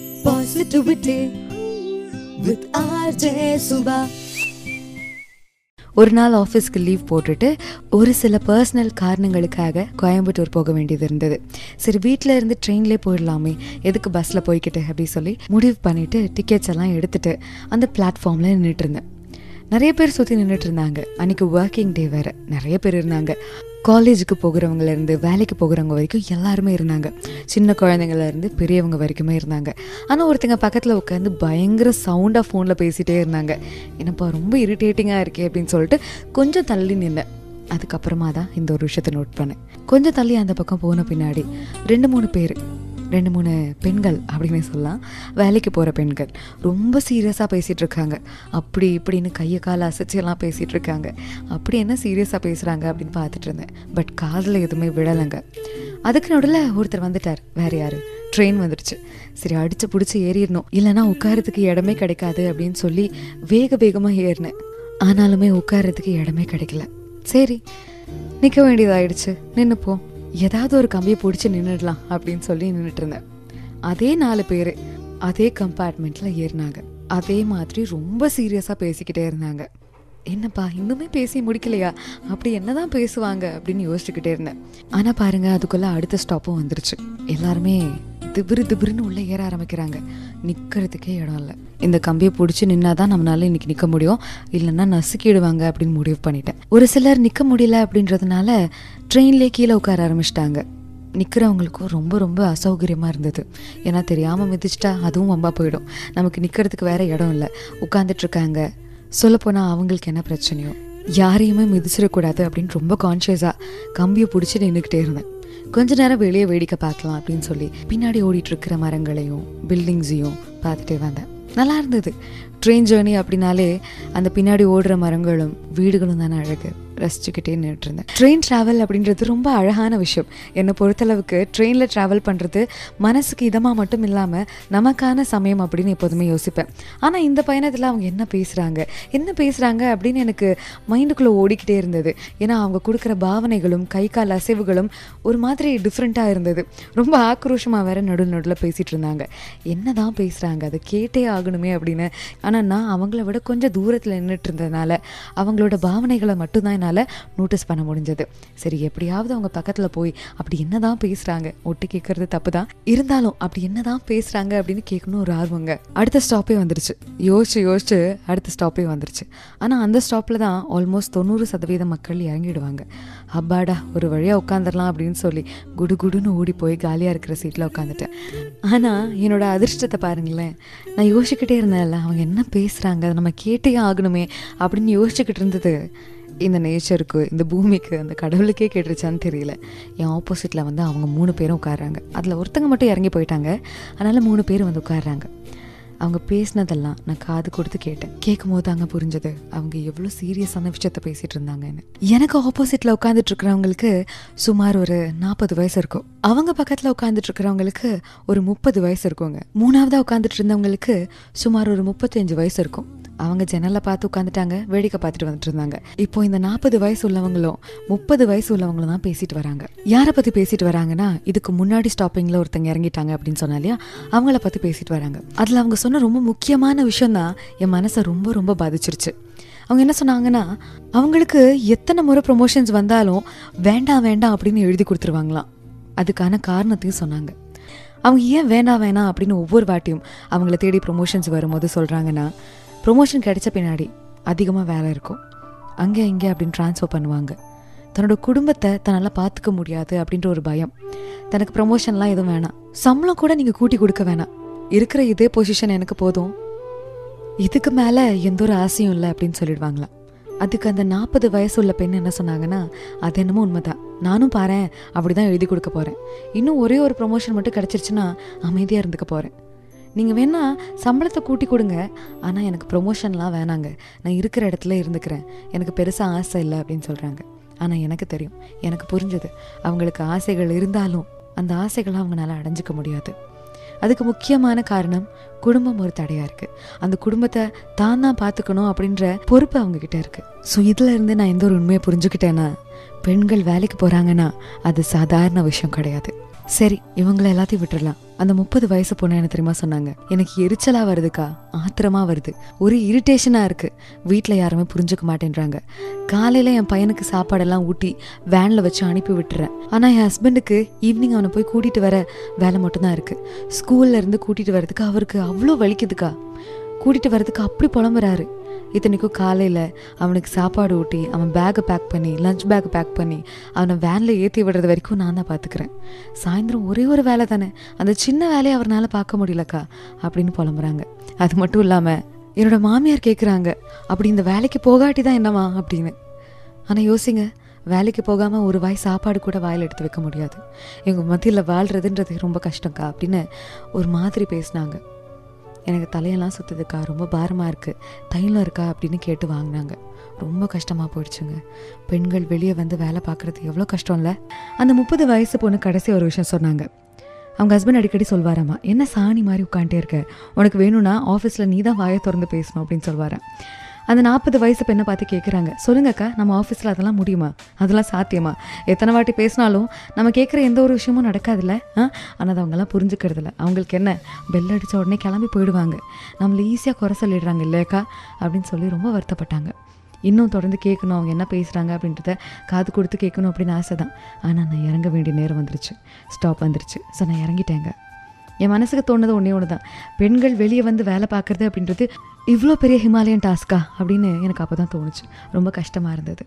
Positivity with RJ Subha ஒரு நாள் ஆஃபீஸ்க்கு லீவ் போட்டுட்டு ஒரு சில பர்சனல் காரணங்களுக்காக கோயம்புத்தூர் போக வேண்டியது இருந்தது. சரி வீட்டில் இருந்து ட்ரெயின்லேயே போயிடலாமே எதுக்கு பஸ்ஸில் போய்கிட்டு அப்படின்னு சொல்லி முடிவு பண்ணிவிட்டு டிக்கெட்ஸ் எல்லாம் எடுத்துட்டு அந்த பிளாட்ஃபார்மில் நின்றுட்டு இருந்தேன். நிறைய பேர் சுற்றி நின்றுட்டு இருந்தாங்க. அன்றைக்கி ஒர்க்கிங் டே வேறு. நிறைய பேர் இருந்தாங்க. காலேஜுக்கு போகிறவங்கலேருந்து வேலைக்கு போகிறவங்க வரைக்கும் எல்லாருமே இருந்தாங்க. சின்ன குழந்தைங்கள்லேருந்து பெரியவங்க வரைக்குமே இருந்தாங்க. ஆனால் ஒருத்தங்க பக்கத்தில் உட்காந்து பயங்கர சவுண்டாக ஃபோனில் பேசிகிட்டே இருந்தாங்க. என்னப்பா ரொம்ப இரிட்டேட்டிங்காக இருக்கே அப்படின்னு சொல்லிட்டு கொஞ்சம் தள்ளி நின்னேன். அதுக்கப்புறமா தான் இந்த ஒரு விஷயத்தை நோட் பண்ணேன். கொஞ்சம் தள்ளி அந்த பக்கம் போன பின்னாடி ரெண்டு மூணு பேர். ரெண்டு மூணு பெண்கள் அப்படின்னு சொல்லலாம். வேலைக்கு போகிற பெண்கள். ரொம்ப சீரியஸாக பேசிகிட்டு இருக்காங்க. அப்படி இப்படின்னு கையை காலை அசைச்செல்லாம் பேசிகிட்டு இருக்காங்க. அப்படி என்ன சீரியஸாக பேசுகிறாங்க அப்படின்னு பார்த்துட்டு இருந்தேன். பட் காதில் எதுவுமே விழலைங்க. அதுக்கு நடுவில் ஒருத்தர் வந்துட்டார். வேறு யார்? ட்ரெயின் வந்துடுச்சு சரி அடித்து பிடிச்சி ஏறிடணும். இல்லைன்னா உட்காரத்துக்கு இடமே கிடைக்காது அப்படின்னு சொல்லி வேக வேகமாக ஏறினேன். ஆனாலுமே உட்காரத்துக்கு இடமே கிடைக்கல. சரி நிற்க வேண்டியதாயிடுச்சு. நின்றுப்போம் ஏதாவது ஒரு கம்பியை பிடிச்சி நின்றுடலாம் அப்படின்னு சொல்லி நின்றுட்டு இருந்தேன். அதே நாலு பேர் அதே கம்பார்ட்மெண்ட்டில் ஏறினாங்க. அதே மாதிரி ரொம்ப சீரியஸாக பேசிக்கிட்டே இருந்தாங்க. என்னப்பா இன்னுமே பேசி முடிக்கலையா? அப்படி என்னதான் பேசுவாங்க அப்படின்னு யோசிச்சுக்கிட்டே இருந்தேன். ஆனால் பாருங்கள் அதுக்குள்ளே அடுத்த ஸ்டாப்பும் வந்துருச்சு. எல்லாருமே திபிரு திபிருன்னு உள்ளே ஏற ஆரம்பிக்கிறாங்க. நிற்கிறதுக்கே இடம் இல்லை. இந்த கம்பியை பிடிச்சி நின்னாதான் நம்மளால இன்னைக்கு நிற்க முடியும். இல்லைன்னா நசுக்கிடுவாங்க அப்படின்னு முடிவு பண்ணிட்டேன். ஒரு சிலர் நிற்க முடியல அப்படின்றதுனால ட்ரெயின்லேயே கீழே உட்கார ஆரம்பிச்சிட்டாங்க. நிற்கிறவங்களுக்கும் ரொம்ப ரொம்ப அசௌகரியமாக இருந்தது. ஏன்னா தெரியாமல் மிதிச்சிட்டா அதுவும் வம்பா போயிடும். நமக்கு நிற்கிறதுக்கு வேற இடம் இல்லை. உட்காந்துட்ருக்காங்க சொல்லப்போனால் அவங்களுக்கு என்ன பிரச்சனையோ? யாரையுமே மிதிச்சிடக்கூடாது அப்படின்னு ரொம்ப கான்ஷியஸாக கம்பியை பிடிச்சி நின்றுக்கிட்டே இருந்தேன். கொஞ்ச நேரம் வெளியே வேடிக்கை பார்க்கலாம் அப்படின்னு சொல்லி பின்னாடி ஓடிட்டு இருக்கிற மரங்களையும் பில்டிங்ஸையும் பார்த்துட்டே வந்தேன். நல்லா இருந்தது. ட்ரெயின் ஜேர்னி அப்படின்னாலே அந்த பின்னாடி ஓடுற மரங்களும் வீடுகளும் தானே அழகு. ரசிச்சுக்கிட்டே நின்றுட்டு இருந்தேன் ட்ரெயின் ட்ராவல் அப்படின்றது ரொம்ப அழகான விஷயம். என்னை பொறுத்தளவுக்கு ட்ரெயினில் ட்ராவல் பண்ணுறது மனசுக்கு இதமாக மட்டும் இல்லாமல் நமக்கான சமயம் அப்படின்னு எப்போதுமே யோசிப்பேன். ஆனால் இந்த பயணத்தில் அவங்க என்ன பேசுகிறாங்க என்ன பேசுகிறாங்க அப்படின்னு எனக்கு மைண்டுக்குள்ளே ஓடிக்கிட்டே இருந்தது. ஏன்னா அவங்க கொடுக்குற பாவனைகளும் கை கால் அசைவுகளும் ஒரு மாதிரி டிஃப்ரெண்ட்டாக இருந்தது. ரொம்ப ஆக்ரோஷமாக வேற நடு நடுவில் பேசிகிட்டு இருந்தாங்க. என்ன தான் பேசுகிறாங்க அதை கேட்டே ஆகணுமே அப்படின்னு. ஆனால் நான் அவங்கள விட கொஞ்சம் தூரத்தில் நின்றுட்டு இருந்ததுனால அவங்களோட பாவனைகளை மட்டும்தான் என்னால் நோட்டீஸ் பண்ண முடிஞ்சது. சரி எப்படியாவது அவங்க பக்கத்தில் போய் அப்படி என்ன தான் பேசுகிறாங்க ஒட்டு கேட்கறது தப்பு தான் இருந்தாலும் அப்படி என்ன தான் பேசுகிறாங்க அப்படின்னு கேட்கணும் ஒரு ஆர்வங்க. அடுத்த ஸ்டாப்பே வந்துருச்சு. யோசிச்சு யோசிச்சு அடுத்த ஸ்டாப்பே வந்துருச்சு. ஆனால் அந்த ஸ்டாப்பில் தான் ஆல்மோஸ்ட் தொண்ணூறு சதவீத மக்கள் இறங்கிடுவாங்க. அப்பாடா ஒரு வழியாக உட்காந்துடலாம் அப்படின்னு சொல்லி குடு குடுன்னு ஓடி போய் காலியாக இருக்கிற சீட்டில் உட்காந்துட்டேன் ஆனால் என்னோட அதிர்ஷ்டத்தை பாருங்களேன். நான் யோசிச்சுக்கிட்டே இருந்தேன்ல அவங்க என்ன பேசுகிறாங்க அதை நம்ம கேட்டே ஆகணுமே அப்படின்னு யோசிச்சுக்கிட்டு இருந்தது. இந்த நேச்சருக்கு இந்த பூமிக்கு அந்த கடவுளுக்கே கேட்டுருச்சான்னு தெரியல. என் ஆப்போசிட்டில் வந்து அவங்க மூணு பேரும் உட்காடுறாங்க அதில் ஒருத்தங்க மட்டும் இறங்கி போயிட்டாங்க. அதனால் மூணு பேர் வந்து உட்காடுறாங்க அவங்க பேசினதெல்லாம் நான் காது கொடுத்து கேட்டேன். கேட்கும் போது அங்கே புரிஞ்சது. அவங்க எவ்வளோ சீரியஸான விஷயத்த பேசிகிட்டு இருந்தாங்கன்னு. எனக்கு ஆப்போசிட்டில் உட்காந்துட்டு இருக்கிறவங்களுக்கு சுமார் ஒரு நாற்பது வயசு இருக்கும். அவங்க பக்கத்தில் உட்காந்துட்டு இருக்கிறவங்களுக்கு ஒரு முப்பது வயசு இருக்குங்க. மூணாவதாக உட்காந்துட்டு இருந்தவங்களுக்கு சுமார் ஒரு முப்பத்தஞ்சு வயசு இருக்கும். அவங்க ஜன்னலை பார்த்து உட்காந்துட்டாங்க வேடிக்கை பார்த்துட்டு வந்துட்டு இருந்தாங்க. இப்போ இந்த நாற்பது வயசு உள்ளவங்களும் முப்பது வயசு உள்ளவங்களும் தான் பேசிட்டு வராங்க. யாரை பற்றி பேசிட்டு வராங்கன்னா இதுக்கு முன்னாடி ஸ்டாப்பிங்கில் ஒருத்தங்க இறங்கிட்டாங்க அப்படின்னு சொன்னா இல்லையா? அவங்கள பற்றி பேசிட்டு வராங்க. அதில் அவங்க சொன்ன ரொம்ப முக்கியமான விஷயம் தான் என் மனசை ரொம்ப ரொம்ப பாதிச்சிருச்சு. அவங்க என்ன சொன்னாங்கன்னா அவங்களுக்கு எத்தனை முறை ப்ரொமோஷன்ஸ் வந்தாலும் வேண்டாம் வேண்டாம் அப்படின்னு எழுதி கொடுத்துருவாங்களாம். அதுக்கான காரணத்தையும் சொன்னாங்க. அவங்க ஏன் வேண்டாம் வேணாம் அப்படின்னு ஒவ்வொரு வாட்டியும் அவங்கள தேடி ப்ரொமோஷன்ஸ் வரும்போது சொல்கிறாங்கன்னா ப்ரொமோஷன் கிடைச்ச பின்னாடி அதிகமாக வேலை இருக்கும். அங்கே இங்கே அப்படின்னு ட்ரான்ஸ்ஃபர் பண்ணுவாங்க. தன்னோட குடும்பத்தை தன்னால் பார்த்துக்க முடியாது அப்படின்ற ஒரு பயம். தனக்கு ப்ரொமோஷன்லாம் எதுவும் வேணாம். சம்பளம் கூட நீங்கள் கூட்டி கொடுக்க வேணாம். இருக்கிற இதே பொசிஷன் எனக்கு போதும். இதுக்கு மேலே எந்த ஒரு ஆசையும் இல்லை அப்படின்னு சொல்லிடுவாங்களாம். அதுக்கு அந்த நாற்பது வயசு உள்ள பெண் என்ன சொன்னாங்கன்னா அது என்னமோ உண்மைதான். நானும் பாரேன். அப்படி தான் எழுதி கொடுக்க போகிறேன் இன்னும் ஒரே ஒரு ப்ரொமோஷன் மட்டும் கிடச்சிருச்சுன்னா அமைதியாக இருந்துக்க போகிறேன் நீங்கள் வேணால் சம்பளத்தை கூட்டி கொடுங்க. ஆனால் எனக்கு ப்ரொமோஷன்லாம் வேணாங்க. நான் இருக்கிற இடத்துல இருந்துக்கிறேன். எனக்கு பெருசாக ஆசை இல்லை அப்படின்னு சொல்கிறாங்க ஆனால் எனக்கு தெரியும். எனக்கு புரிஞ்சது. அவங்களுக்கு ஆசைகள் இருந்தாலும் அந்த ஆசைகளை அவங்களால அடைஞ்சிக்க முடியாது. அதுக்கு முக்கியமான காரணம் குடும்பம் ஒரு தடையாக இருக்குது அந்த குடும்பத்தை தான் தான் பார்த்துக்கணும் அப்படின்ற பொறுப்பு அவங்கக்கிட்ட இருக்குது ஸோ இதில் இருந்து நான் எந்த ஒரு உண்மையை புரிஞ்சுக்கிட்டேன்னா பெண்கள் வேலைக்கு போகிறாங்கன்னா அது சாதாரண விஷயம் கிடையாது. சரி இவங்கள எல்லாத்தையும் விட்டுறலாம். அந்த முப்பது வயசு பொண்ணு என்ன தெரியுமா சொன்னாங்க? எனக்கு எரிச்சலா வருதுக்கா ஆத்திரமா வருது. ஒரு இரிட்டேஷனா இருக்கு. வீட்டில் யாருமே புரிஞ்சுக்க மாட்டேன்றாங்க. காலையில என் பையனுக்கு சாப்பாடெல்லாம் ஊட்டி வேன்ல வச்சு அனுப்பி விட்டுறேன். ஆனா என் ஹஸ்பண்டுக்கு ஈவினிங் அவனை போய் கூட்டிட்டு வர வேலை மட்டும்தான் இருக்கு. ஸ்கூல்ல இருந்து கூட்டிட்டு வரதுக்கு அவருக்கு அவ்வளோ வலிக்குதுக்கா. கூட்டிட்டு வரதுக்கு அப்படி புலம்புறாரு. இத்தனைக்கும் காலையில் அவனுக்கு சாப்பாடு ஊட்டி அவன் பேக்கை பேக் பண்ணி லஞ்ச் பேக் பேக் பண்ணி அவனை வேனில் ஏற்றி விடுறது வரைக்கும் நான் தான் பார்த்துக்கிறேன் சாயந்தரம் ஒரே ஒரு வேலை தானே அந்த சின்ன வேலையை அவரால் பார்க்க முடியலக்கா அப்படின்னு புலம்புறாங்க. அது மட்டும் இல்லாமல் என்னோட மாமியார் கேட்குறாங்க அப்படி இந்த வேலைக்கு போகாட்டி தான் என்னவா அப்படின்னு. ஆனால் யோசிங்க வேலைக்கு போகாமல் ஒரு வாய் சாப்பாடு கூட வாயில் எடுத்து வைக்க முடியாது. எங்கள் மத்தியில் வாழ்கிறதுன்றது ரொம்ப கஷ்டம்க்கா அப்படின்னு ஒரு மாதிரி பேசினாங்க. எனக்கு தலையெல்லாம் சுற்றுதுக்கா ரொம்ப பாரமாக இருக்குது தைலம் இருக்கா அப்படின்னு கேட்டு வாங்கினாங்க. ரொம்ப கஷ்டமாக போயிடுச்சுங்க. பெண்கள் வெளியே வந்து வேலை பார்க்குறது எவ்வளோ கஷ்டம் இல்லை அந்த முப்பது வயசு பொண்ணு கடைசி ஒரு விஷயம் சொன்னாங்க. அவங்க ஹஸ்பண்ட் அடிக்கடி சொல்வாராம்மா என்ன சாணி மாதிரி உட்காந்துட்டே இருக்க? உனக்கு வேணும்னா ஆஃபீஸில் நீ தான் வாயை திறந்து பேசணும் அப்படின்னு சொல்வாராம். அந்த நாற்பது வயசு பெண்ணை பார்த்து கேட்குறாங்க சொல்லுங்கக்கா நம்ம ஆஃபீஸில் அதெல்லாம் முடியுமா? அதெல்லாம் சாத்தியமா? எத்தனை வாட்டி பேசினாலும் நம்ம கேட்குற எந்த ஒரு விஷயமும் நடக்காதுல்ல? ஆ? ஆனால் அது அவங்கெல்லாம் புரிஞ்சுக்கிறதில்ல. அவங்களுக்கு என்ன? பெல் அடித்த உடனே கிளம்பி போயிடுவாங்க. நம்மளை ஈஸியாக குறை சொல்லிடுறாங்க இல்லையாக்கா? அப்படின்னு சொல்லி ரொம்ப வருத்தப்பட்டாங்க. இன்னும் தொடர்ந்து கேட்கணும். அவங்க என்ன பேசுகிறாங்க அப்படின்றத காது கொடுத்து கேட்கணும் அப்படின்னு ஆசை தான் ஆனால் நான் இறங்க வேண்டிய நேரம் வந்துருச்சு. ஸ்டாப் வந்துருச்சு. ஸோ நான் இறங்கிட்டேங்க. என் மனசுக்கு தோணுது ஒன்றே ஒன்று தான் பெண்கள் வெளியே வந்து வேலை பார்க்குறது அப்படின்றது இவ்வளோ பெரிய ஹிமாலயன் டாஸ்க்கா அப்படின்னு எனக்கு அப்போ தான் தோணுச்சு. ரொம்ப கஷ்டமாக இருந்தது.